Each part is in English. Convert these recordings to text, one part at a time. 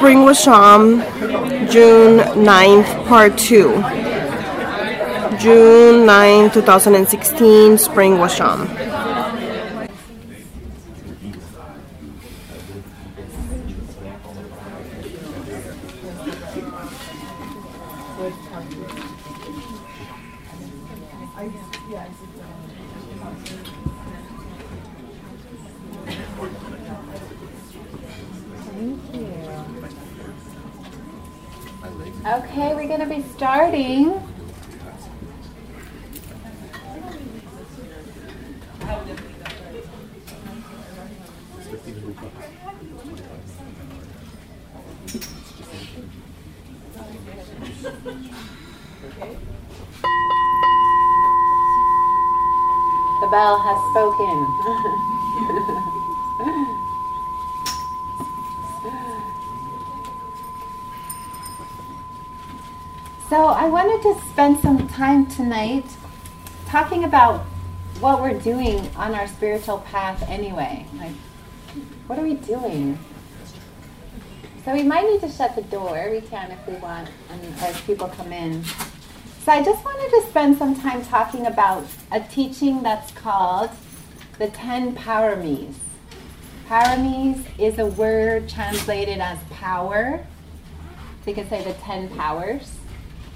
Spring Washam, June 9th, Part 2. June 9, 2016, Spring Washam. Tonight talking about what we're doing on our spiritual path anyway. Like, what are we doing? So we might need to shut the door. We can if we want, and as people come in. So I just wanted to spend some time talking about a teaching that's called the Ten Paramis. Paramis is a word translated as power. So you can say the Ten Powers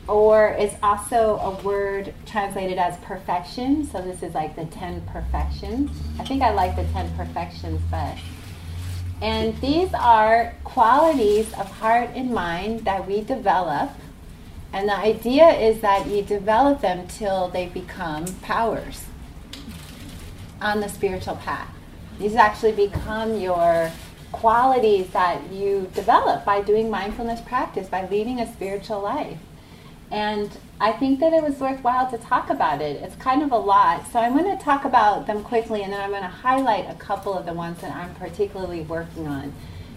or is also a word translated as perfection. So this is like the 10 perfections. I think I like the 10 perfections best. And these are qualities of heart and mind that we develop. And the idea is that you develop them till they become powers on the spiritual path. These actually become your qualities that you develop by doing mindfulness practice, by leading a spiritual life. And I think that it was worthwhile to talk about it. It's kind of a lot. So I'm going to talk about them quickly and then I'm going to highlight a couple of the ones that I'm particularly working on.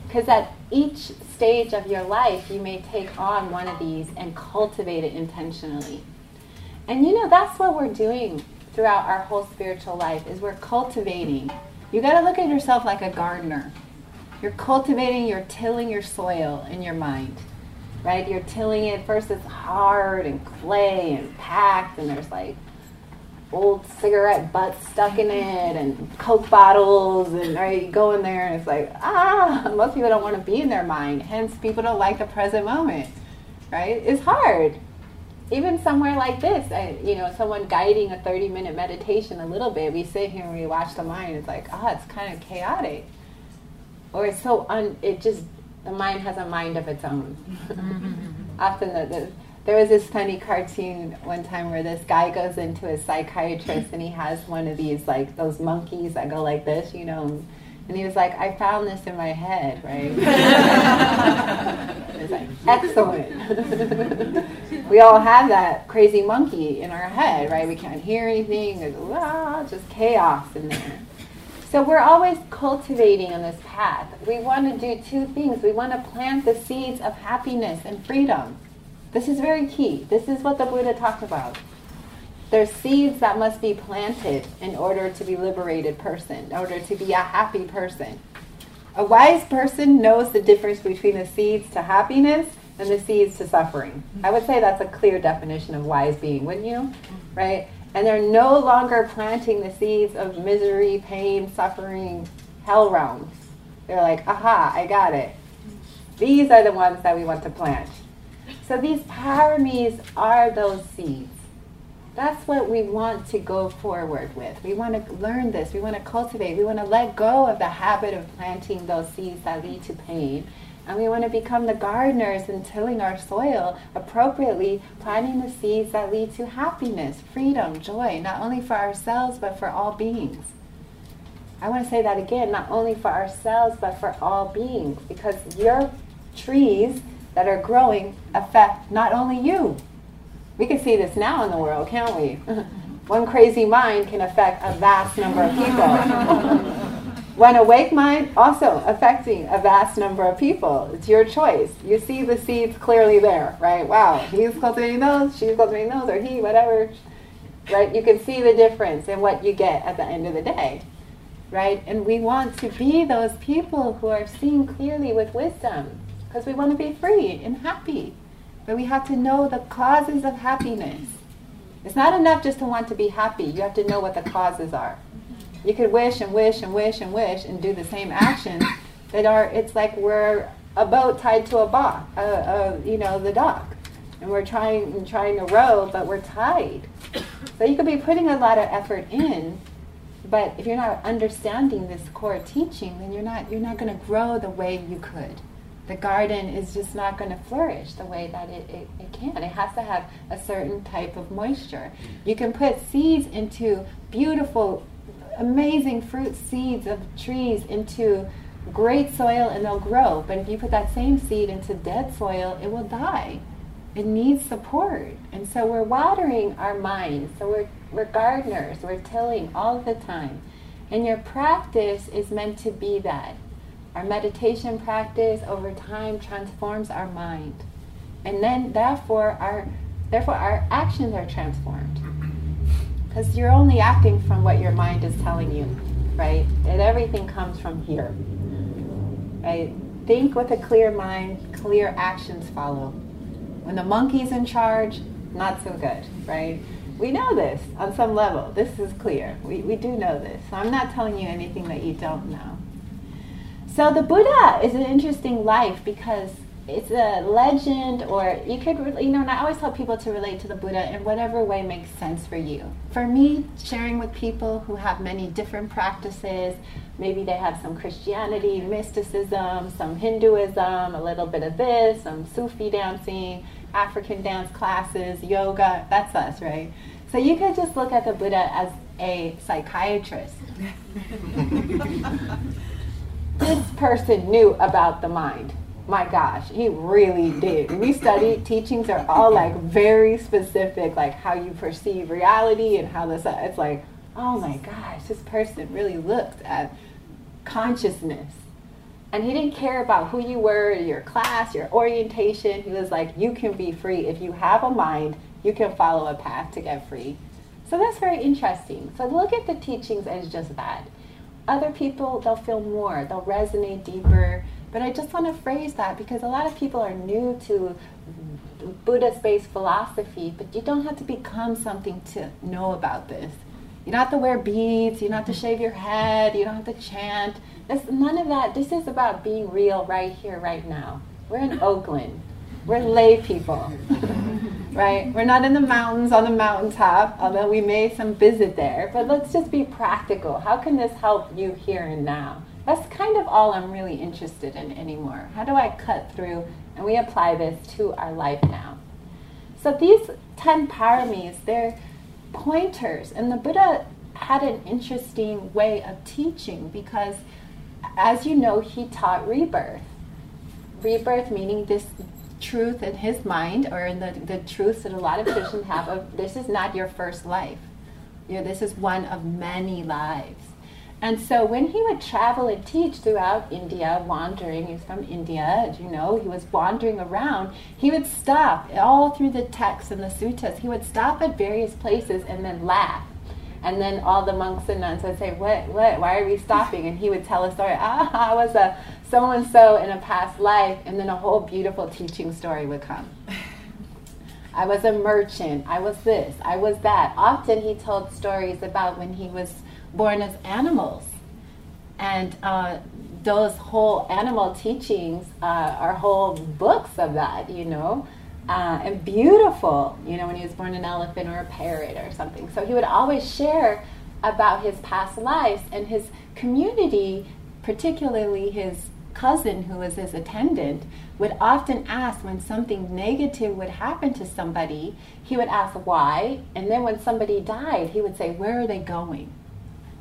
Because at each stage of your life, you may take on one of these and cultivate it intentionally. And you know, that's what we're doing throughout our whole spiritual life is we're cultivating. You got to look at yourself like a gardener. You're cultivating, you're tilling your soil in your mind right? You're tilling it. First, it's hard and clay and packed, and there's like old cigarette butts stuck in it and Coke bottles, and right, you go in there and it's like, ah, most people don't want to be in their mind. Hence, people don't like the present moment, right? It's hard. Even somewhere like this, I, you know, someone guiding a 30 minute meditation a little bit, we sit here and we watch the mind. It's like, ah, oh, it's kind of chaotic. Or it's so, un, it just the mind has a mind of its own. Often the, the, there was this funny cartoon one time where this guy goes into a psychiatrist and he has one of these like those monkeys that go like this, you know. And he was like, I found this in my head, right? it's like, excellent. we all have that crazy monkey in our head, right? We can't hear anything. There's ah, just chaos in there. So we're always cultivating on this path. We want to do two things. We want to plant the seeds of happiness and freedom. This is very key. This is what the Buddha talked about. There's seeds that must be planted in order to be liberated person, in order to be a happy person. A wise person knows the difference between the seeds to happiness and the seeds to suffering. I would say that's a clear definition of wise being, wouldn't you? Mm-hmm. Right? And they're no longer planting the seeds of misery, pain, suffering, hell realms. They're like, aha, I got it. These are the ones that we want to plant. So these paramis are those seeds. That's what we want to go forward with. We want to learn this. We want to cultivate. We want to let go of the habit of planting those seeds that lead to pain and we want to become the gardeners and tilling our soil appropriately, planting the seeds that lead to happiness, freedom, joy, not only for ourselves, but for all beings. I want to say that again, not only for ourselves, but for all beings, because your trees that are growing affect not only you. We can see this now in the world, can't we? One crazy mind can affect a vast number of people. When awake mind, also affecting a vast number of people. It's your choice. You see the seeds clearly there, right? Wow, he's cultivating those, she's cultivating those, or he, whatever. Right? You can see the difference in what you get at the end of the day. Right? And we want to be those people who are seeing clearly with wisdom. because we want to be free and happy. But we have to know the causes of happiness. It's not enough just to want to be happy. You have to know what the causes are. You could wish and wish and wish and wish and do the same actions that are, it's like we're a boat tied to a dock, uh, uh, you know, the dock. And we're trying and trying to row, but we're tied. So you could be putting a lot of effort in, but if you're not understanding this core teaching, then you're not you're not going to grow the way you could. The garden is just not going to flourish the way that it, it, it can. It has to have a certain type of moisture. You can put seeds into beautiful, amazing fruit seeds of trees into great soil and they'll grow. But if you put that same seed into dead soil, it will die. It needs support. And so we're watering our minds. So we're, we're gardeners. We're tilling all the time. And your practice is meant to be that. Our meditation practice over time transforms our mind. And then therefore our therefore our actions are transformed. Because you're only acting from what your mind is telling you, right? And everything comes from here. Right? Think with a clear mind, clear actions follow. When the monkey's in charge, not so good, right? We know this on some level. This is clear. We, we do know this. So I'm not telling you anything that you don't know. So the Buddha is an interesting life because it's a legend or you could you know and i always tell people to relate to the buddha in whatever way makes sense for you. For me sharing with people who have many different practices maybe they have some christianity mysticism some hinduism a little bit of this some sufi dancing african dance classes yoga that's us right? So you could just look at the buddha as a psychiatrist. This person knew about the mind my gosh, he really did. We studied teachings are all like very specific, like how you perceive reality and how this. Uh, it's like, oh my gosh, this person really looked at consciousness, and he didn't care about who you were, your class, your orientation. He was like, you can be free if you have a mind. You can follow a path to get free. So that's very interesting. So look at the teachings as just that. Other people, they'll feel more, they'll resonate deeper but I just want to phrase that because a lot of people are new to Buddhist based philosophy, but you don't have to become something to know about this. You don't have to wear beads, you don't have to shave your head, you don't have to chant. This, none of that. This is about being real right here, right now. We're in Oakland. We're lay people, right? We're not in the mountains on the mountaintop, although we may some visit there. But let's just be practical. How can this help you here and now? That's kind of all I'm really interested in anymore. How do I cut through and we apply this to our life now? So these 10 paramis, they're pointers. And the Buddha had an interesting way of teaching because, as you know, he taught rebirth. Rebirth meaning this truth in his mind or in the, the truths that a lot of Christians have of this is not your first life. You know, this is one of many lives. And so when he would travel and teach throughout India, wandering, he's from India, as you know, he was wandering around, he would stop all through the texts and the suttas, he would stop at various places and then laugh. And then all the monks and nuns would say, What, what, why are we stopping? And he would tell a story, ah, I was a so and so in a past life, and then a whole beautiful teaching story would come. I was a merchant, I was this, I was that. Often he told stories about when he was born as animals. And uh, those whole animal teachings uh, are whole books of that, you know. Uh, and beautiful, you know, when he was born an elephant or a parrot or something. So he would always share about his past lives and his community, particularly his cousin who was his attendant, would often ask when something negative would happen to somebody, he would ask why, and then when somebody died, he would say, Where are they going?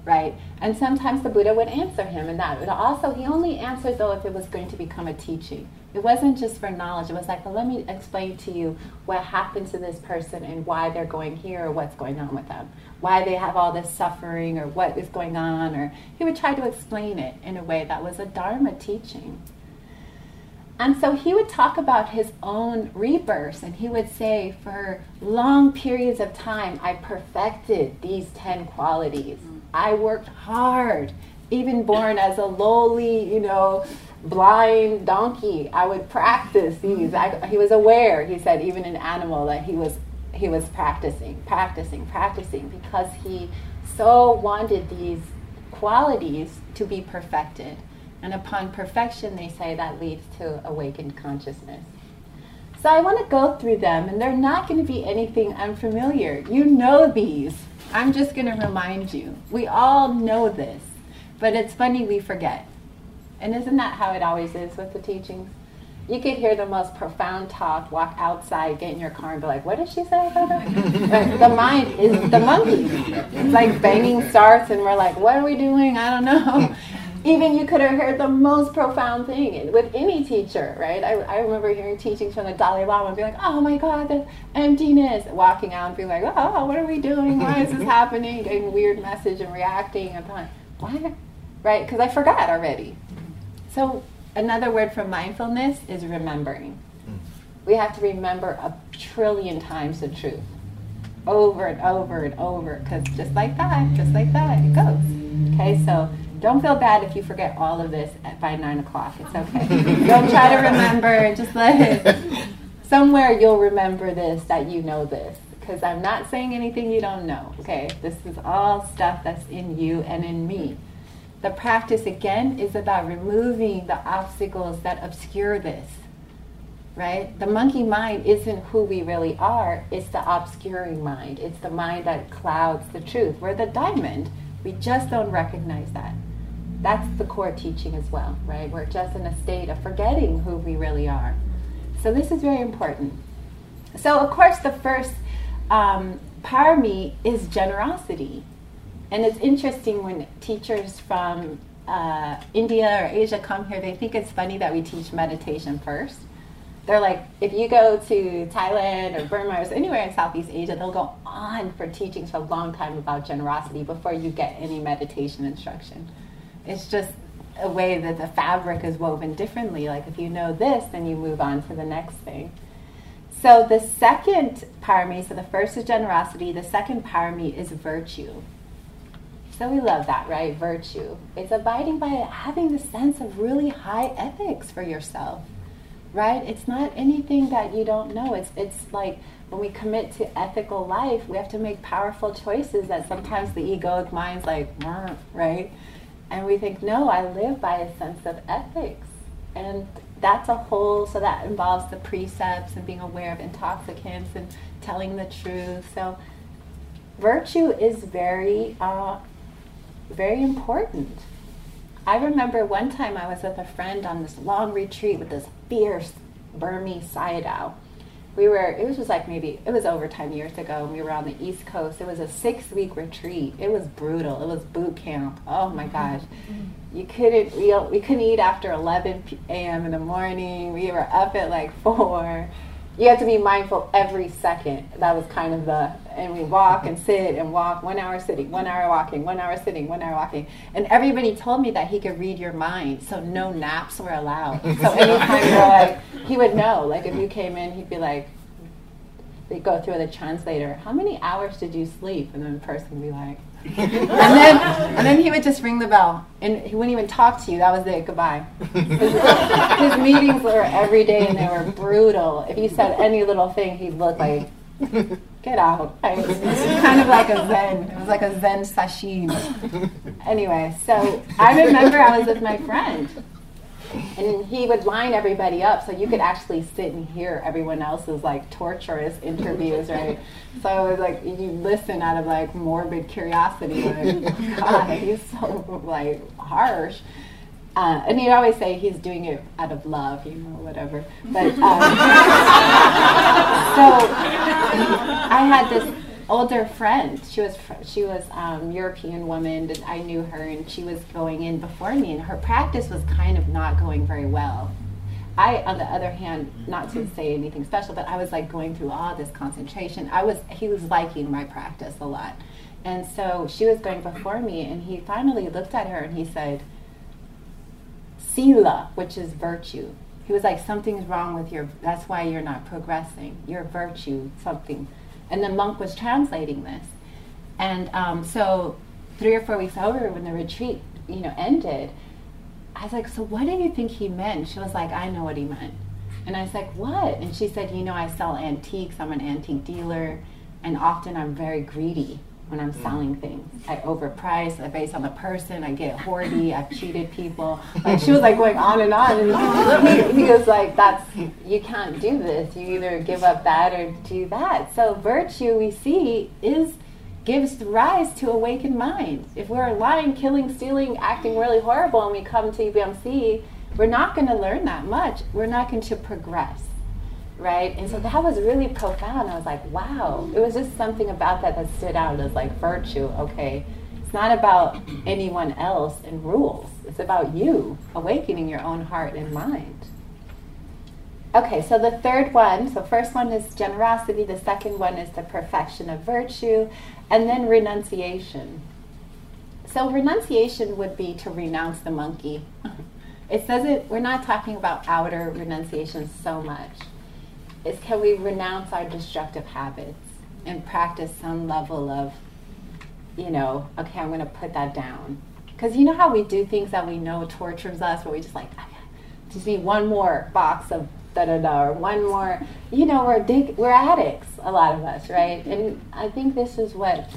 Right? And sometimes the Buddha would answer him in that. But also, he only answered though if it was going to become a teaching. It wasn't just for knowledge. It was like, well, let me explain to you what happened to this person and why they're going here or what's going on with them, why they have all this suffering or what is going on. Or he would try to explain it in a way that was a Dharma teaching. And so he would talk about his own rebirths, and he would say, for long periods of time, I perfected these 10 qualities. I worked hard, even born as a lowly, you know, blind donkey. I would practice these. I, he was aware. He said even an animal that he was he was practicing, practicing, practicing because he so wanted these qualities to be perfected. And upon perfection, they say that leads to awakened consciousness. So I want to go through them, and they're not going to be anything unfamiliar. You know these. I'm just going to remind you. We all know this, but it's funny we forget. And isn't that how it always is with the teachings? You could hear the most profound talk, walk outside, get in your car, and be like, "What did she say?" about the mind is the monkey. It's like banging starts, and we're like, "What are we doing? I don't know." Even you could have heard the most profound thing with any teacher, right? I, I remember hearing teachings from the Dalai Lama and be like, "Oh my God, the emptiness!" Walking out and being like, "Oh, what are we doing? Why is this happening?" Getting weird message and reacting and like, "What?" Right? Because I forgot already. So another word for mindfulness is remembering. Hmm. We have to remember a trillion times the truth over and over and over because just like that, just like that, it goes. Okay, so don't feel bad if you forget all of this at, by nine o'clock. It's okay. don't try to remember. Just let it. Somewhere you'll remember this that you know this because I'm not saying anything you don't know. Okay, this is all stuff that's in you and in me. The practice again is about removing the obstacles that obscure this. Right? The monkey mind isn't who we really are, it's the obscuring mind. It's the mind that clouds the truth. We're the diamond. We just don't recognize that. That's the core teaching as well, right? We're just in a state of forgetting who we really are. So this is very important. So of course the first um, parami is generosity. And it's interesting when teachers from uh, India or Asia come here, they think it's funny that we teach meditation first. They're like, if you go to Thailand or Burma or anywhere in Southeast Asia, they'll go on for teachings for a long time about generosity before you get any meditation instruction. It's just a way that the fabric is woven differently. Like if you know this, then you move on to the next thing. So the second parami, so the first is generosity, the second parami is virtue. So we love that, right? Virtue. It's abiding by having the sense of really high ethics for yourself, right? It's not anything that you don't know. It's it's like when we commit to ethical life, we have to make powerful choices that sometimes the egoic mind's like, right? And we think, no, I live by a sense of ethics. And that's a whole, so that involves the precepts and being aware of intoxicants and telling the truth. So virtue is very uh, very important. I remember one time I was with a friend on this long retreat with this fierce Burmese Sayadaw. We were, it was just like maybe, it was over 10 years ago, and we were on the East Coast. It was a six week retreat. It was brutal. It was boot camp. Oh my gosh. You couldn't, we, we couldn't eat after 11 a.m. in the morning. We were up at like 4 you have to be mindful every second. That was kind of the, and we walk and sit and walk, one hour sitting, one hour walking, one hour sitting, one hour walking. And everybody told me that he could read your mind, so no naps were allowed. So anytime you're like, he would know. Like if you came in, he'd be like, they go through the translator, how many hours did you sleep? And then the person would be like, and then and then he would just ring the bell, and he wouldn't even talk to you. That was it. Goodbye. His, meetings were every day, and they were brutal. If you said any little thing, he'd look like, "Get out." It was kind of like a zen. It was like a zen sesshin. Anyway, so I remember I was with my friend and he would line everybody up so you could actually sit and hear everyone else's like torturous interviews, right? So it was like you listen out of like morbid curiosity, like God, he's so like harsh. Uh, and he'd always say he's doing it out of love, you know, whatever. But um, so I had this older friend. She was she was um, European woman. That I knew her, and she was going in before me, and her practice was kind of not going very well. I, on the other hand, not to say anything special, but I was like going through all this concentration. I was he was liking my practice a lot, and so she was going before me, and he finally looked at her and he said, "Sila," which is virtue. He was like, "Something's wrong with your. That's why you're not progressing. Your virtue, something." And the monk was translating this. And um, so three or four weeks over when the retreat, you know, ended, I was like, so what do you think he meant? She was like, I know what he meant. And I was like, what? And she said, you know, I sell antiques. I'm an antique dealer. And often I'm very greedy when I'm selling things. I overprice, I base on the person, I get hoardy, I've cheated people. Like she was like going on and on and he, he was like, That's you can't do this. You either give up that or do that. So virtue we see is gives rise to awakened mind. If we're lying, killing, stealing, acting really horrible and we come to EBMC, we're not going to learn that much. We're not going to progress right? And so that was really profound. I was like, wow. It was just something about that that stood out as like virtue. Okay, it's not about anyone else and rules. It's about you awakening your own heart and mind. Okay, so the third one, so first one is generosity, the second one is the perfection of virtue, and then renunciation. So renunciation would be to renounce the monkey. It it, we're not talking about outer renunciation so much is can we renounce our destructive habits and practice some level of, you know, okay, I'm going to put that down. Because you know how we do things that we know tortures us, but we just like, just need one more box of da da da, or one more, you know, we're dig- we're addicts, a lot of us, right? And I think this is what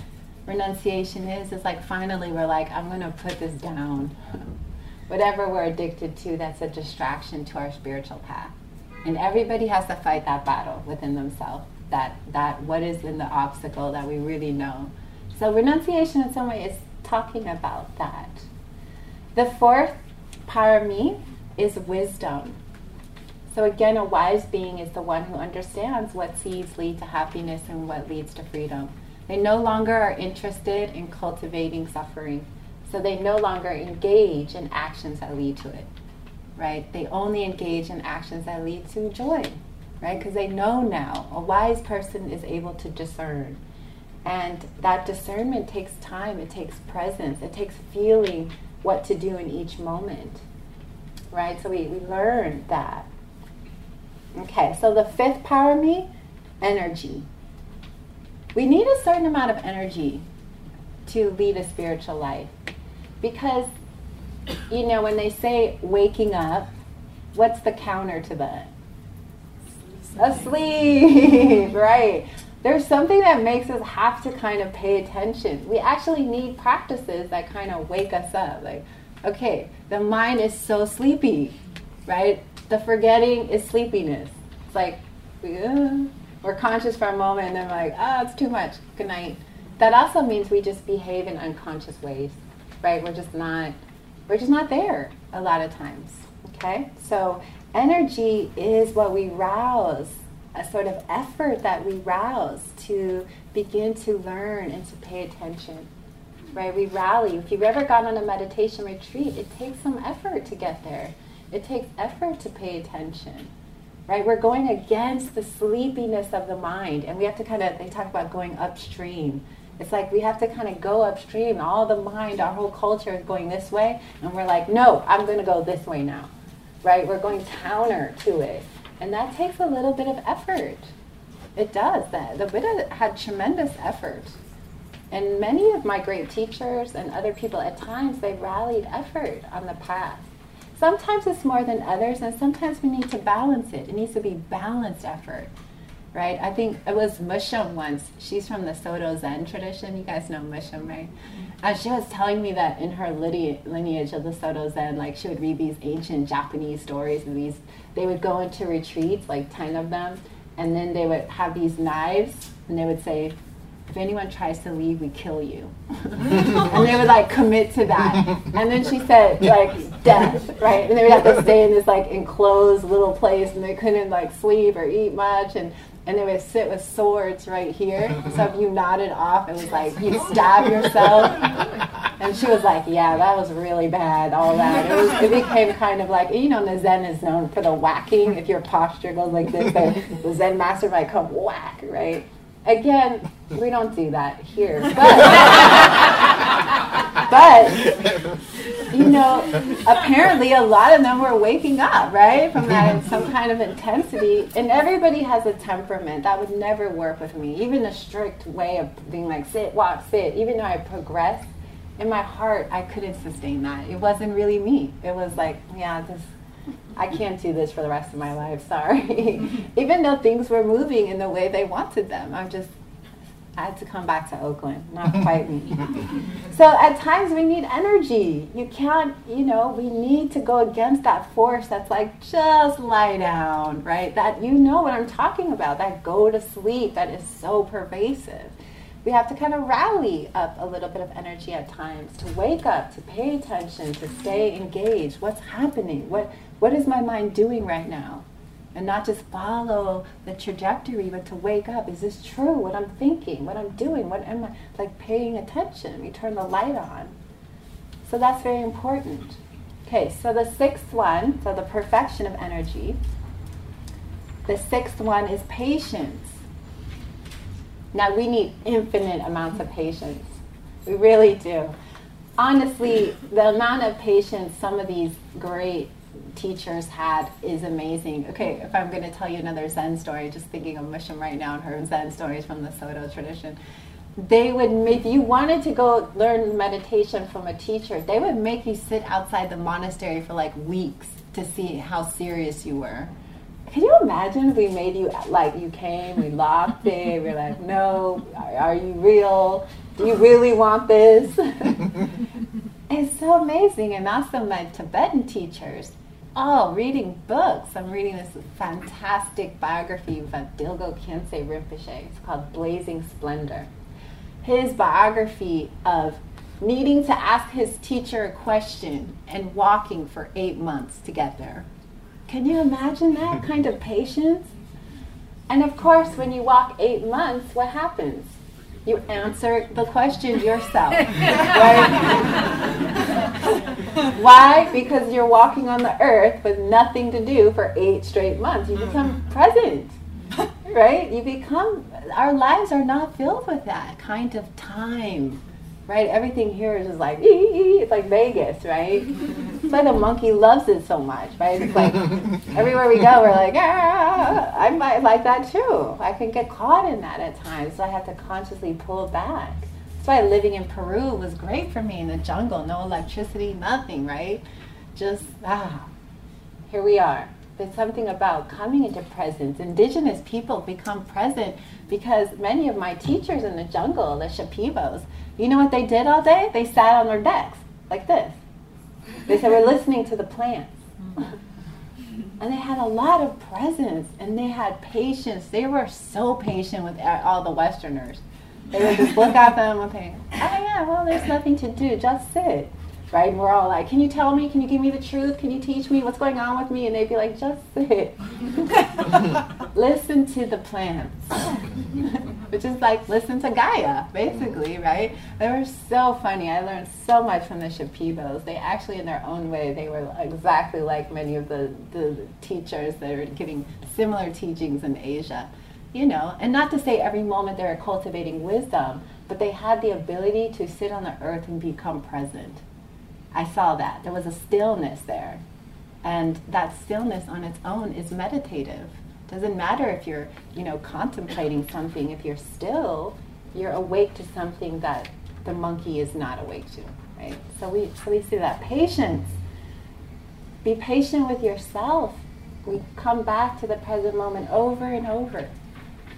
renunciation is. It's like finally we're like, I'm going to put this down. Whatever we're addicted to, that's a distraction to our spiritual path. And everybody has to fight that battle within themselves. That that what is in the obstacle that we really know. So renunciation in some way is talking about that. The fourth parami is wisdom. So again, a wise being is the one who understands what seeds lead to happiness and what leads to freedom. They no longer are interested in cultivating suffering. So they no longer engage in actions that lead to it right? They only engage in actions that lead to joy, right? Because they know now. A wise person is able to discern. And that discernment takes time, it takes presence, it takes feeling what to do in each moment, right? So we, we learn that. Okay, so the fifth parami, energy. We need a certain amount of energy to lead a spiritual life because you know, when they say waking up, what's the counter to that? Asleep, right? There's something that makes us have to kind of pay attention. We actually need practices that kind of wake us up. Like, okay, the mind is so sleepy, right? The forgetting is sleepiness. It's like, we're conscious for a moment and then like, oh, it's too much. Good night. That also means we just behave in unconscious ways, right? We're just not we're just not there a lot of times. Okay? So, energy is what we rouse, a sort of effort that we rouse to begin to learn and to pay attention. Right? We rally. If you've ever gone on a meditation retreat, it takes some effort to get there. It takes effort to pay attention. Right? We're going against the sleepiness of the mind, and we have to kind of, they talk about going upstream it's like we have to kind of go upstream. All the mind, our whole culture is going this way, and we're like, no, I'm going to go this way now, right? We're going counter to it, and that takes a little bit of effort. It does. That the Buddha had tremendous effort, and many of my great teachers and other people at times they rallied effort on the path. Sometimes it's more than others, and sometimes we need to balance it. It needs to be balanced effort right? I think it was Mushim once. She's from the Soto Zen tradition. You guys know Mushim, right? Mm-hmm. And she was telling me that in her lineage of the Soto Zen, like she would read these ancient Japanese stories and these, they would go into retreats, like 10 of them, and then they would have these knives and they would say, if anyone tries to leave, we kill you. and they would like commit to that. And then she said, like, death, right? And they would have to stay in this like enclosed little place and they couldn't like sleep or eat much. And and they would sit with swords right here. So if you nodded off, it was like you stab yourself. And she was like, "Yeah, that was really bad. All that. It, was, it became kind of like you know, the Zen is known for the whacking. If your posture goes like this, the, Zen master might come whack, right? Again, we don't do that here, but but you know, apparently a lot of them were waking up, right, from that some kind of intensity. And everybody has a temperament that would never work with me. Even a strict way of being like sit, walk, sit. Even though I progressed in my heart, I couldn't sustain that. It wasn't really me. It was like, yeah, this, I can't do this for the rest of my life. Sorry. Even though things were moving in the way they wanted them, I'm just I had to come back to Oakland, not quite me. so at times we need energy. You can't, you know, we need to go against that force that's like, just lie down, right? That you know what I'm talking about, that go to sleep that is so pervasive. We have to kind of rally up a little bit of energy at times to wake up, to pay attention, to stay engaged. What's happening? What, what is my mind doing right now? And not just follow the trajectory, but to wake up. Is this true? What I'm thinking, what I'm doing, what am I like paying attention? We turn the light on. So that's very important. Okay, so the sixth one, so the perfection of energy. The sixth one is patience. Now we need infinite amounts of patience. We really do. Honestly, the amount of patience some of these great teachers had is amazing. Okay, if I'm going to tell you another Zen story, just thinking of Mushim right now and her Zen stories from the Soto tradition. They would, make you wanted to go learn meditation from a teacher, they would make you sit outside the monastery for like weeks to see how serious you were. Can you imagine if we made you like you came, we locked it, we are like, no, are you real? Do you really want this? it's so amazing. And also my Tibetan teachers, Oh, reading books. I'm reading this fantastic biography of Dilgo Khyentse Rinpoche. It's called Blazing Splendor. His biography of needing to ask his teacher a question and walking for eight months to get there. Can you imagine that kind of patience? And of course, when you walk eight months, what happens? You answer the question yourself. Right? Why? Because you're walking on the earth with nothing to do for eight straight months. You become mm-hmm. present, right? You become, our lives are not filled with that kind of time, right? Everything here is just like, it's like Vegas, right? It's why the monkey loves it so much, right? It's like everywhere we go, we're like, ah, I might like that too. I can get caught in that at times, so I have to consciously pull back. That's why living in Peru was great for me in the jungle. No electricity, nothing, right? Just, ah, here we are. There's something about coming into presence. Indigenous people become present because many of my teachers in the jungle, the Shipibos, you know what they did all day? They sat on their decks like this. They said, We're listening to the plants. and they had a lot of presence and they had patience. They were so patient with all the Westerners. They would just look at them and think, oh yeah, well, there's nothing to do. Just sit. Right? And we're all like, can you tell me? Can you give me the truth? Can you teach me what's going on with me? And they'd be like, just sit. listen to the plants. Which is like, listen to Gaia, basically, right? They were so funny. I learned so much from the Shipibos. They actually, in their own way, they were exactly like many of the, the teachers that are giving similar teachings in Asia you know, and not to say every moment they were cultivating wisdom, but they had the ability to sit on the earth and become present. I saw that. There was a stillness there. And that stillness on its own is meditative. Doesn't matter if you're, you know, contemplating something. If you're still, you're awake to something that the monkey is not awake to, right? So we so we see that patience. Be patient with yourself. We come back to the present moment over and over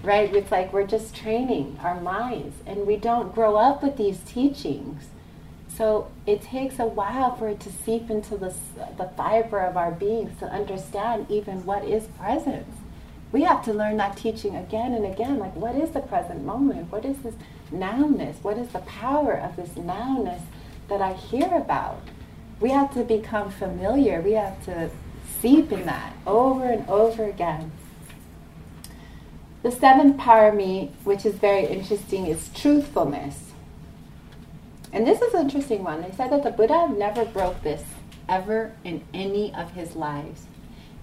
right? It's like we're just training our minds and we don't grow up with these teachings. So it takes a while for it to seep into the, the fiber of our beings to understand even what is presence. We have to learn that teaching again and again. Like, what is the present moment? What is this nowness? What is the power of this nowness that I hear about? We have to become familiar. We have to seep in that over and over again. The seventh parami, which is very interesting, is truthfulness. And this is an interesting one. They said that the Buddha never broke this ever in any of his lives.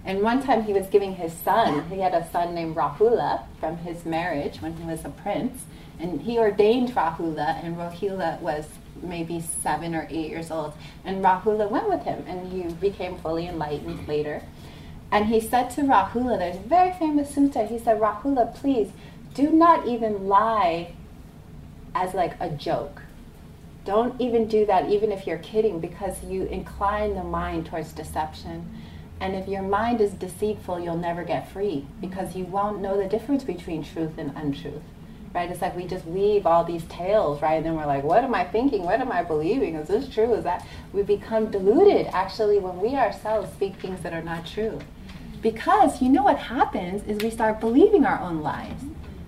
And one time he was giving his son, he had a son named Rahula from his marriage when he was a prince, and he ordained Rahula, and Rahula was maybe seven or eight years old. And Rahula went with him, and he became fully enlightened later. And he said to Rahula, there's a very famous sutta, he said, Rahula, please do not even lie as like a joke. Don't even do that, even if you're kidding, because you incline the mind towards deception. And if your mind is deceitful, you'll never get free because you won't know the difference between truth and untruth. Right? It's like we just weave all these tales, right? And then we're like, what am I thinking? What am I believing? Is this true? Is that? We become deluded actually when we ourselves speak things that are not true. Because you know what happens is we start believing our own lies.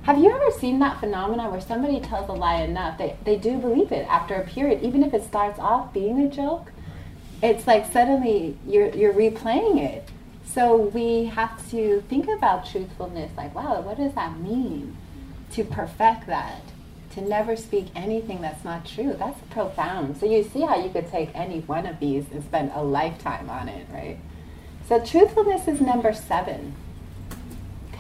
Have you ever seen that phenomenon where somebody tells a lie enough, they, they do believe it after a period, even if it starts off being a joke? It's like suddenly you're, you're replaying it. So we have to think about truthfulness like, wow, what does that mean? To perfect that, to never speak anything that's not true, that's profound. So you see how you could take any one of these and spend a lifetime on it, right? So truthfulness is number seven.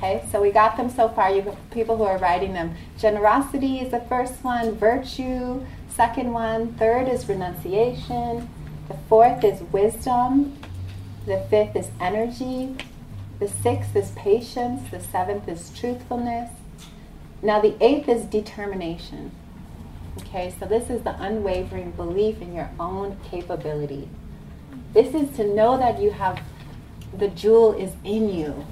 Okay, so we got them so far. You people who are writing them. Generosity is the first one. Virtue, second one. Third is renunciation. The fourth is wisdom. The fifth is energy. The sixth is patience. The seventh is truthfulness. Now the eighth is determination. Okay, so this is the unwavering belief in your own capability. This is to know that you have the jewel is in you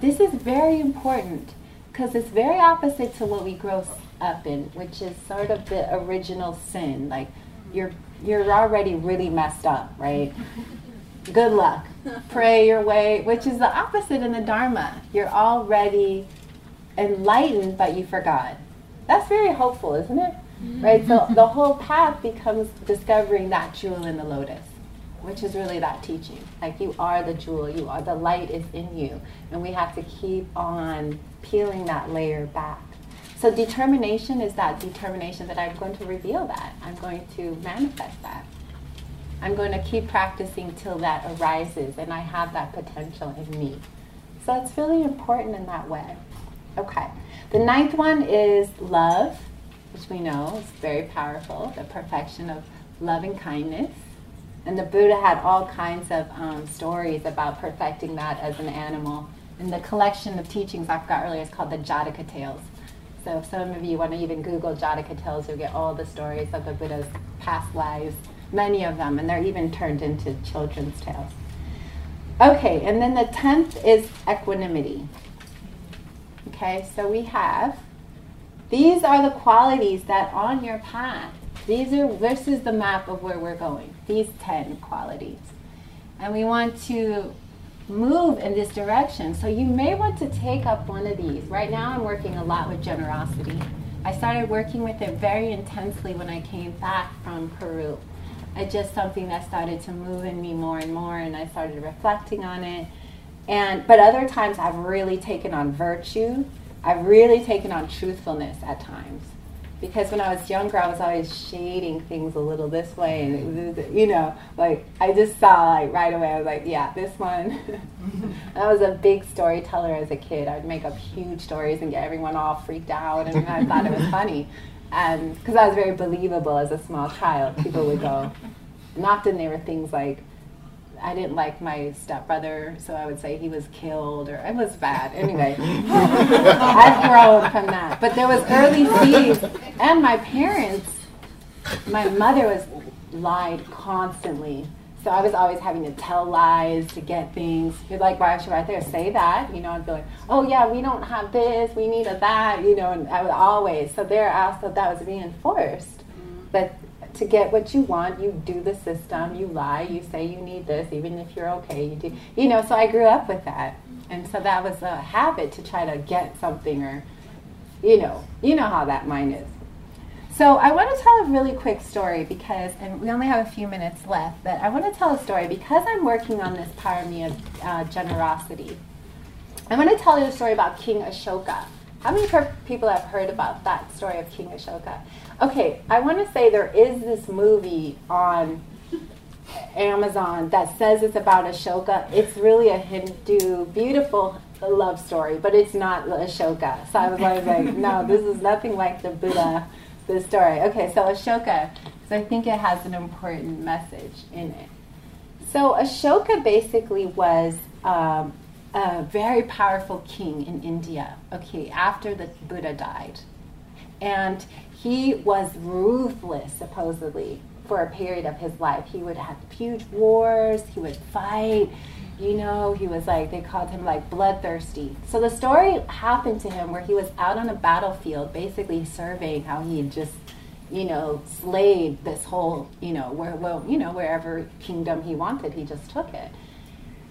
this is very important because it's very opposite to what we grow up in, which is sort of the original sin. Like you're you're already really messed up, right? Good luck. Pray your way, which is the opposite in the Dharma. You're already enlightened, but you forgot. That's very hopeful, isn't it? Right? So the whole path becomes discovering that jewel in the lotus which is really that teaching. Like you are the jewel, you are the light is in you, and we have to keep on peeling that layer back. So determination is that determination that I'm going to reveal that. I'm going to manifest that. I'm going to keep practicing till that arises and I have that potential in me. So it's really important in that way. Okay. The ninth one is love, which we know is very powerful, the perfection of loving kindness. And the Buddha had all kinds of um, stories about perfecting that as an animal. And the collection of teachings I forgot earlier is called the Jataka Tales. So if some of you want to even Google Jataka Tales, you'll get all the stories of the Buddha's past lives, many of them, and they're even turned into children's tales. Okay, and then the tenth is equanimity. Okay, so we have these are the qualities that on your path these are, this is the map of where we're going, these 10 qualities. And we want to move in this direction. So you may want to take up one of these. Right now I'm working a lot with generosity. I started working with it very intensely when I came back from Peru. It's just something that started to move in me more and more and I started reflecting on it. And but other times I've really taken on virtue. I've really taken on truthfulness at times because when I was younger, I was always shading things a little this way, and was, you know, like I just saw like right away. I was like, yeah, this one. I was a big storyteller as a kid. I'd make up huge stories and get everyone all freaked out, and I thought it was funny, um, and because I was very believable as a small child, people would go. And often they were things like I didn't like my stepbrother, so I would say he was killed or it was bad. Anyway, I've grown from that. But there was early seeds, and my parents, my mother was lied constantly. So I was always having to tell lies to get things. You're like, why should I there say that? You know, I'd be like, oh yeah, we don't have this, we need a that, you know, and I would always. So there also that was reinforced. But to get what you want, you do the system, you lie, you say you need this, even if you're okay, you do. You know, so I grew up with that. And so that was a habit to try to get something or, you know, you know how that mind is. So I want to tell a really quick story because, and we only have a few minutes left, but I want to tell a story because I'm working on this parami of uh, generosity. I want to tell you a story about King Ashoka. How many people have heard about that story of King Ashoka? Okay, I want to say there is this movie on Amazon that says it's about Ashoka. It's really a Hindu, beautiful love story, but it's not Ashoka. So I was like, no, this is nothing like the Buddha, the story. Okay, so Ashoka, because I think it has an important message in it. So Ashoka basically was um, a very powerful king in India, okay, after the Buddha died. And he was ruthless, supposedly, for a period of his life. He would have huge wars, he would fight. You know, he was like, they called him like bloodthirsty. So the story happened to him where he was out on a battlefield, basically surveying how he had just, you know, slayed this whole, you know, where, well, you know, wherever kingdom he wanted, he just took it.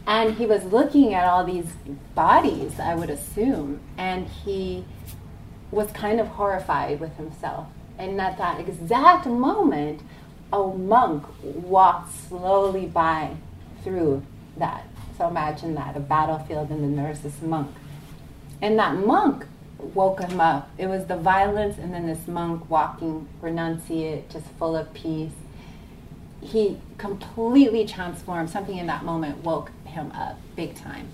And he was looking at all these bodies, I would assume, and he was kind of horrified with himself. And at that exact moment, a monk walked slowly by through that. So imagine that a battlefield, and then there's this monk. And that monk woke him up. It was the violence, and then this monk walking, renunciate, just full of peace. He completely transformed. Something in that moment woke him up big time.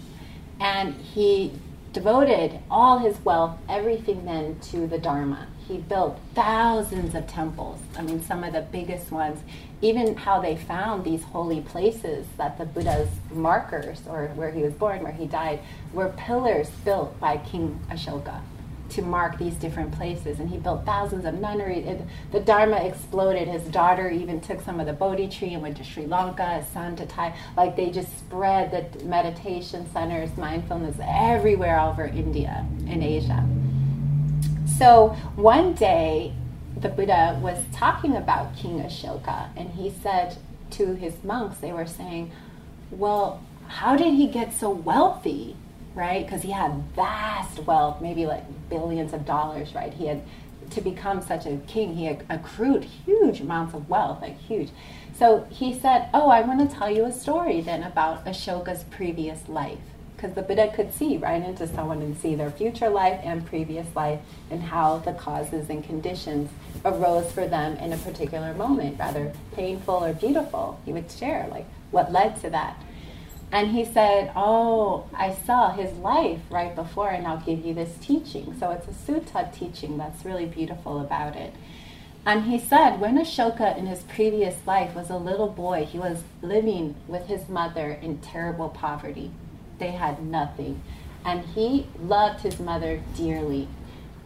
And he devoted all his wealth, everything then, to the Dharma. He built thousands of temples. I mean, some of the biggest ones. Even how they found these holy places that the Buddha's markers, or where he was born, where he died, were pillars built by King Ashoka to mark these different places. And he built thousands of nunneries. It, the Dharma exploded. His daughter even took some of the Bodhi tree and went to Sri Lanka, his son to Thai. Like they just spread the meditation centers, mindfulness everywhere over India and Asia. So one day, the Buddha was talking about King Ashoka, and he said to his monks, they were saying, Well, how did he get so wealthy? Right? Because he had vast wealth, maybe like billions of dollars, right? He had to become such a king, he had accrued huge amounts of wealth, like huge. So he said, Oh, I want to tell you a story then about Ashoka's previous life. Because the Buddha could see right into someone and see their future life and previous life and how the causes and conditions arose for them in a particular moment, rather painful or beautiful. He would share, like, what led to that. And he said, Oh, I saw his life right before, and I'll give you this teaching. So it's a sutta teaching that's really beautiful about it. And he said, when Ashoka in his previous life was a little boy, he was living with his mother in terrible poverty. They had nothing. And he loved his mother dearly.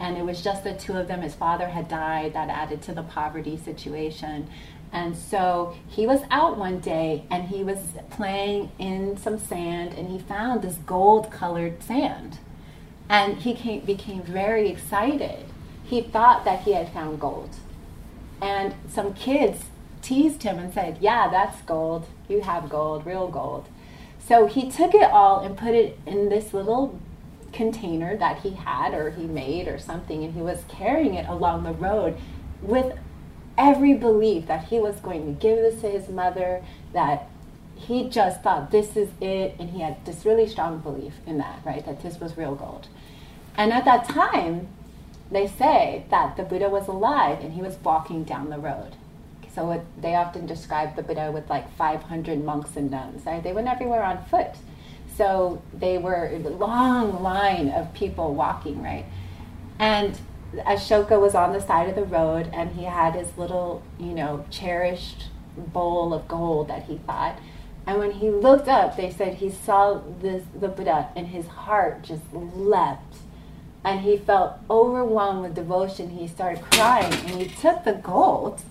And it was just the two of them. His father had died, that added to the poverty situation. And so he was out one day and he was playing in some sand and he found this gold colored sand. And he came, became very excited. He thought that he had found gold. And some kids teased him and said, Yeah, that's gold. You have gold, real gold. So he took it all and put it in this little container that he had or he made or something, and he was carrying it along the road with every belief that he was going to give this to his mother, that he just thought this is it, and he had this really strong belief in that, right? That this was real gold. And at that time, they say that the Buddha was alive and he was walking down the road. So they often describe the Buddha with like 500 monks and nuns. Right? They went everywhere on foot. So they were a long line of people walking, right? And Ashoka was on the side of the road and he had his little, you know, cherished bowl of gold that he thought. And when he looked up, they said he saw this, the Buddha and his heart just leapt. And he felt overwhelmed with devotion. He started crying and he took the gold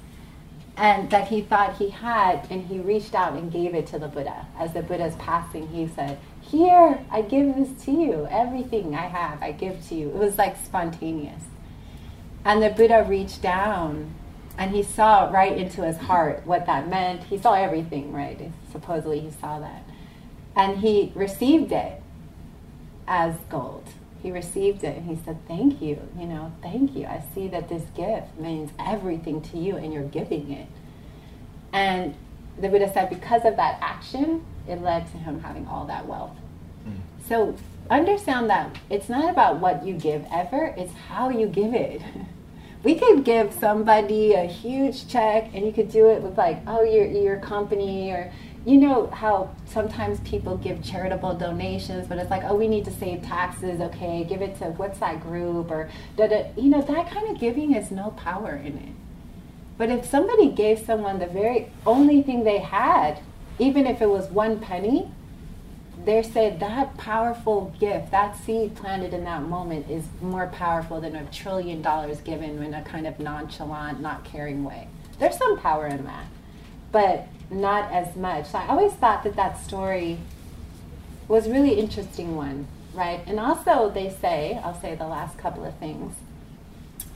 and that he thought he had and he reached out and gave it to the Buddha. As the Buddha's passing, he said, Here, I give this to you. Everything I have, I give to you. It was like spontaneous. And the Buddha reached down and he saw right into his heart what that meant. He saw everything, right? Supposedly he saw that. And he received it as gold. He received it and he said, Thank you, you know, thank you. I see that this gift means everything to you and you're giving it. And the Buddha said, because of that action, it led to him having all that wealth. Mm. So understand that it's not about what you give ever, it's how you give it. we could give somebody a huge check and you could do it with like oh your your company or you know how sometimes people give charitable donations but it's like oh we need to save taxes okay give it to what's that group or da, da, you know that kind of giving has no power in it but if somebody gave someone the very only thing they had even if it was one penny they say that powerful gift, that seed planted in that moment, is more powerful than a trillion dollars given in a kind of nonchalant, not caring way. There's some power in that, but not as much. So I always thought that that story was really interesting one, right? And also they say, I'll say the last couple of things.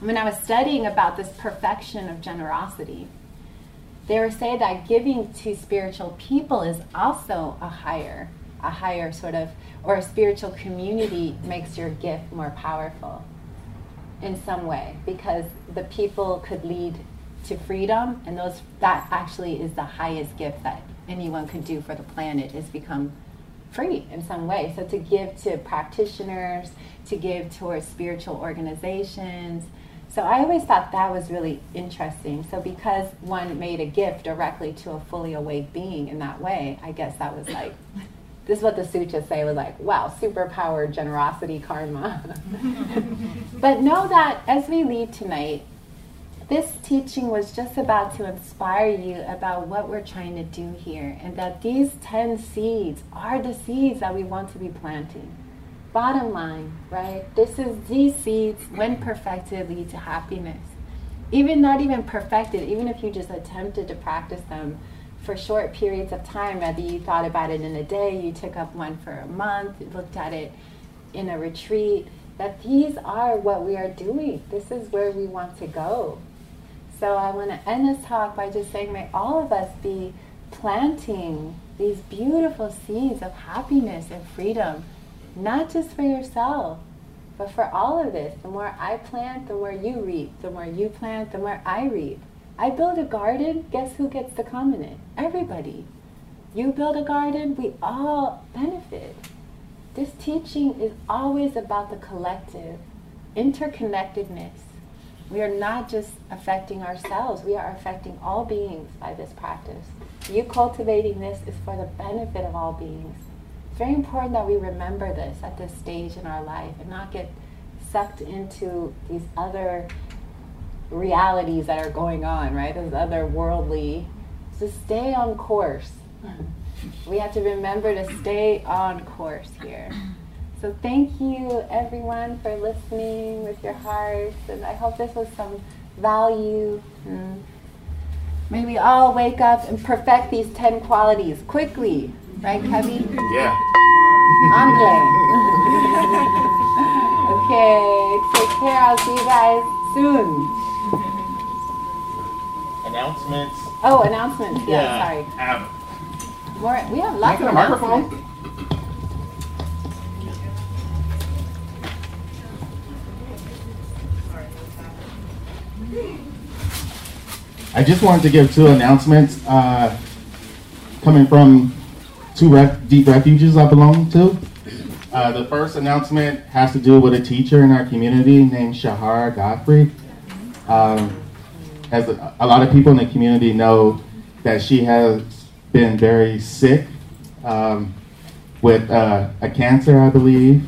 When I was studying about this perfection of generosity, they were saying that giving to spiritual people is also a higher a higher sort of or a spiritual community makes your gift more powerful in some way because the people could lead to freedom and those that actually is the highest gift that anyone could do for the planet is become free in some way. So to give to practitioners to give towards spiritual organizations. So i always thought that was really interesting. So because one made a gift directly to a fully awake being in that way i guess that was like this is what the sutras say was like, wow, superpower generosity karma. but know that as we leave tonight, this teaching was just about to inspire you about what we're trying to do here, and that these 10 seeds are the seeds that we want to be planting. Bottom line, right? This is these seeds, when perfected, lead to happiness. Even not even perfected, even if you just attempted to practice them for short periods of time, whether you thought about it in a day, you took up one for a month, looked at it in a retreat, that these are what we are doing. This is where we want to go. So I want to end this talk by just saying, may all of us be planting these beautiful seeds of happiness and freedom, not just for yourself, but for all of this. The more I plant, the more you reap. The more you plant, the more I reap. I build a garden, guess who gets to come in it? Everybody. You build a garden, we all benefit. This teaching is always about the collective, interconnectedness. We are not just affecting ourselves, we are affecting all beings by this practice. You cultivating this is for the benefit of all beings. It's very important that we remember this at this stage in our life and not get sucked into these other realities that are going on, right? Those other worldly. So stay on course. Mm-hmm. We have to remember to stay on course here. So thank you everyone for listening with your hearts, and I hope this was some value. And may we all wake up and perfect these ten qualities quickly, right, Kevin? Yeah. Andre. okay, take care. I'll see you guys soon. Announcements. Oh, announcements. Yeah, sorry. Um, More, we have lots of I get a microphone? I just wanted to give two announcements uh, coming from two ref- deep refuges I belong to. Uh, the first announcement has to do with a teacher in our community named Shahar Godfrey. Um, as a, a lot of people in the community know that she has been very sick um, with uh, a cancer, I believe.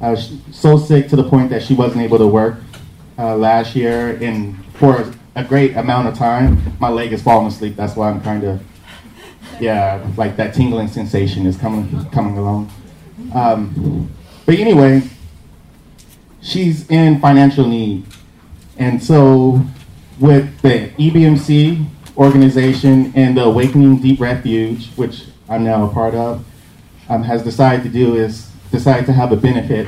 Uh, so sick to the point that she wasn't able to work uh, last year, and for a great amount of time, my leg is falling asleep. That's why I'm kind of, yeah, like that tingling sensation is coming coming along. Um, but anyway, she's in financial need, and so with the EBMC organization and the Awakening Deep Refuge, which I'm now a part of, um, has decided to do is decide to have a benefit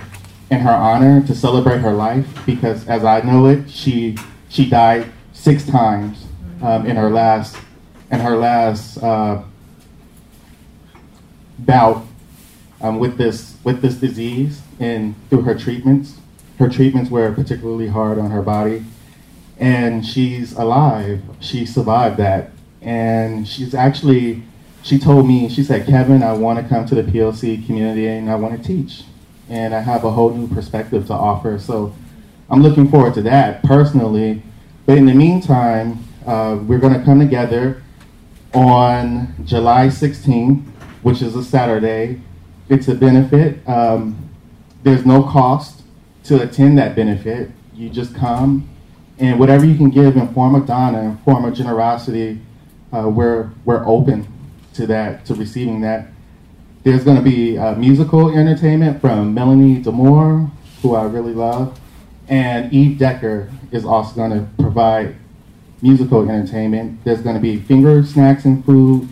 in her honor to celebrate her life because, as I know it, she she died six times um, in her last in her last uh, bout um, with this with this disease and through her treatments. Her treatments were particularly hard on her body, and she's alive. She survived that, and she's actually. She told me, she said, Kevin, I want to come to the POC community and I want to teach. And I have a whole new perspective to offer. So I'm looking forward to that personally. But in the meantime, uh, we're going to come together on July 16th, which is a Saturday. It's a benefit. Um, there's no cost to attend that benefit. You just come, and whatever you can give in form of dana, in form of generosity, uh, we're we're open to that, to receiving that. there's going to be uh, musical entertainment from Melanie DeMore, who I really love, and Eve Decker is also going to provide musical entertainment. There's going to be finger snacks and food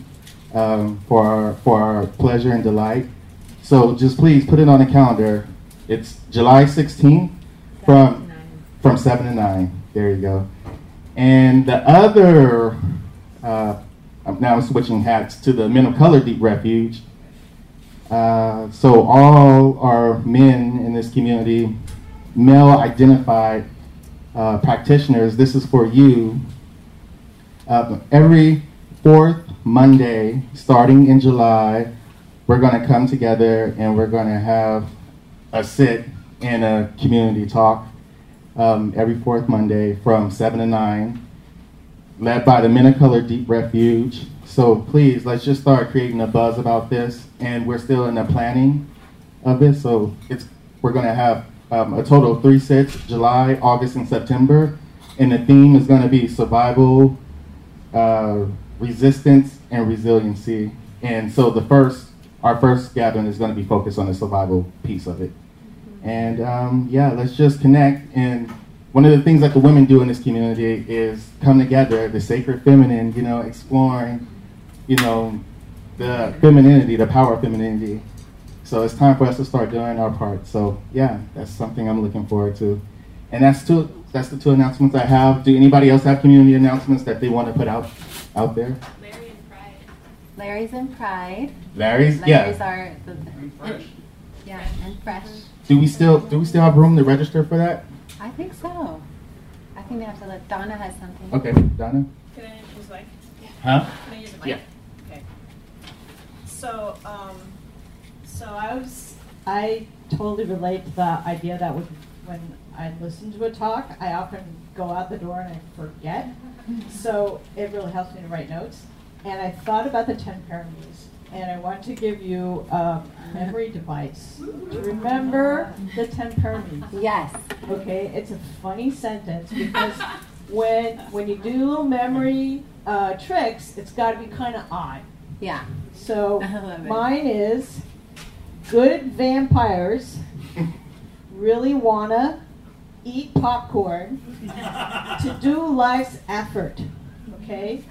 um, for our, for our pleasure and delight. So just please put it on the calendar. It's July 16th from from seven to nine. There you go. And the other, uh, now I'm switching hats to the Men of Color Deep Refuge. Uh, so all our men in this community, male identified uh, practitioners, this is for you. Uh, every fourth Monday, starting in July, we're going to come together and we're going to have a sit and a community talk um, every fourth Monday from 7 to 9, led by the Men of Color Deep Refuge. So please, let's just start creating a buzz about this. And we're still in the planning of this. So it's we're going to have um, a total of three sets July, August, and September. And the theme is going to be survival, uh, resistance, and resiliency. And so the first, our first gathering is going to be focused on the survival piece of it. And um, yeah, let's just connect. And one of the things that the women do in this community is come together, the sacred feminine, you know, exploring, you know, the femininity, the power of femininity. So it's time for us to start doing our part. So yeah, that's something I'm looking forward to. And that's two. That's the two announcements I have. Do anybody else have community announcements that they want to put out out there? Larry and Pride. Larry's and Pride. Larry's, Larry's yeah. are the, fresh. Yeah, and fresh. Do we still do we still have room to register for that? I think so. I think they have to let Donna has something. Okay, Donna. Can I use the mic? Huh? Can I use the mic? Yeah. Okay. So, um, so I was, I totally relate to the idea that when, when I listen to a talk, I often go out the door and I forget. So it really helps me to write notes. And I thought about the 10 parameters. And I want to give you a memory device to remember the 10 parameters. Yes. Okay, it's a funny sentence because when when you do little memory uh, tricks, it's got to be kind of odd. Yeah. So I love it. mine is good vampires really wanna eat popcorn to do life's effort. Okay?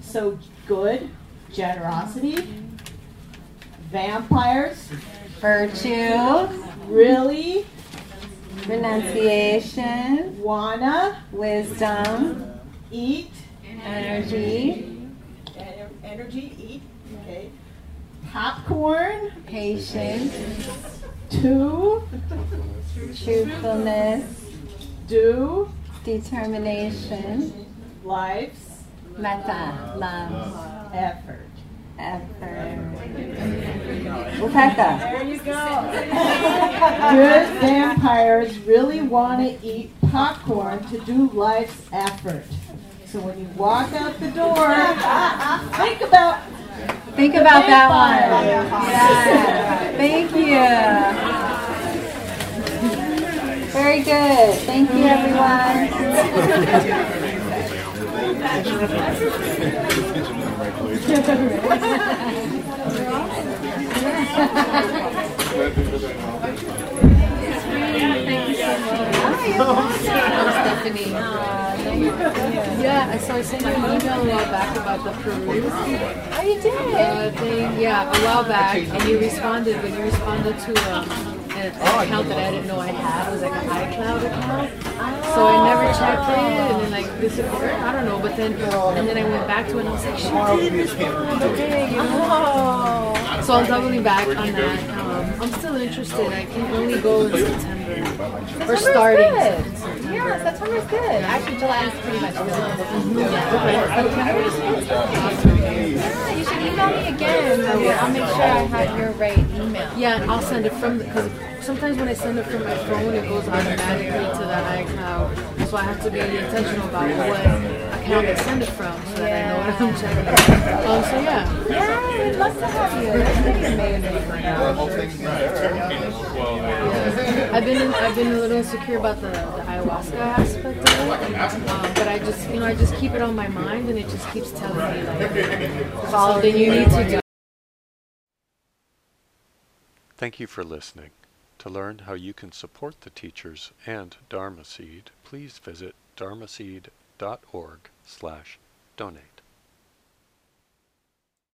So good generosity. Vampires Virtue, really renunciation, wanna wisdom, eat energy, en- energy, eat. Popcorn patience, to truthfulness, do determination, life's metta, love, effort. effort. Upekkha. There you go. Good vampires really want to eat popcorn to do life's effort. So when you walk out the door, think about Think about that one. Yeah. Thank you. Very good. Thank you, everyone. Yeah. Thank you, Stephanie. Yeah, I saw I sent you an email a while back about the Peru Oh, you did? uh, thing. Yeah, a while back, and you responded when you responded to um, an, an account that I didn't know I had. It was like an iCloud account. So I never checked it, and then like disappeared. I don't know, but then and then I went back to it, and I was like, she did respond. Okay, you know. Oh. So I'm doubling back on that. I'm still interested. I can only go in September. Or September's starting good. in September. Yeah, September's good. Actually, July is pretty much good. Yeah, you should email me again. I'll make sure I have your right email. Yeah, and I'll send it from because sometimes when I send it from my phone, it goes automatically to the iCloud. So I have to be intentional about what account I send it from, so that I know what I'm checking. Um, so yeah, Yeah, we'd love to have you. That's pretty amazing. I've been I've been a little insecure about the, the ayahuasca aspect of it, um, but I just you know I just keep it on my mind, and it just keeps telling me like something you need to do. Thank you for listening. To learn how you can support the teachers and Dharma Seed, please visit dharmaseed.org slash donate.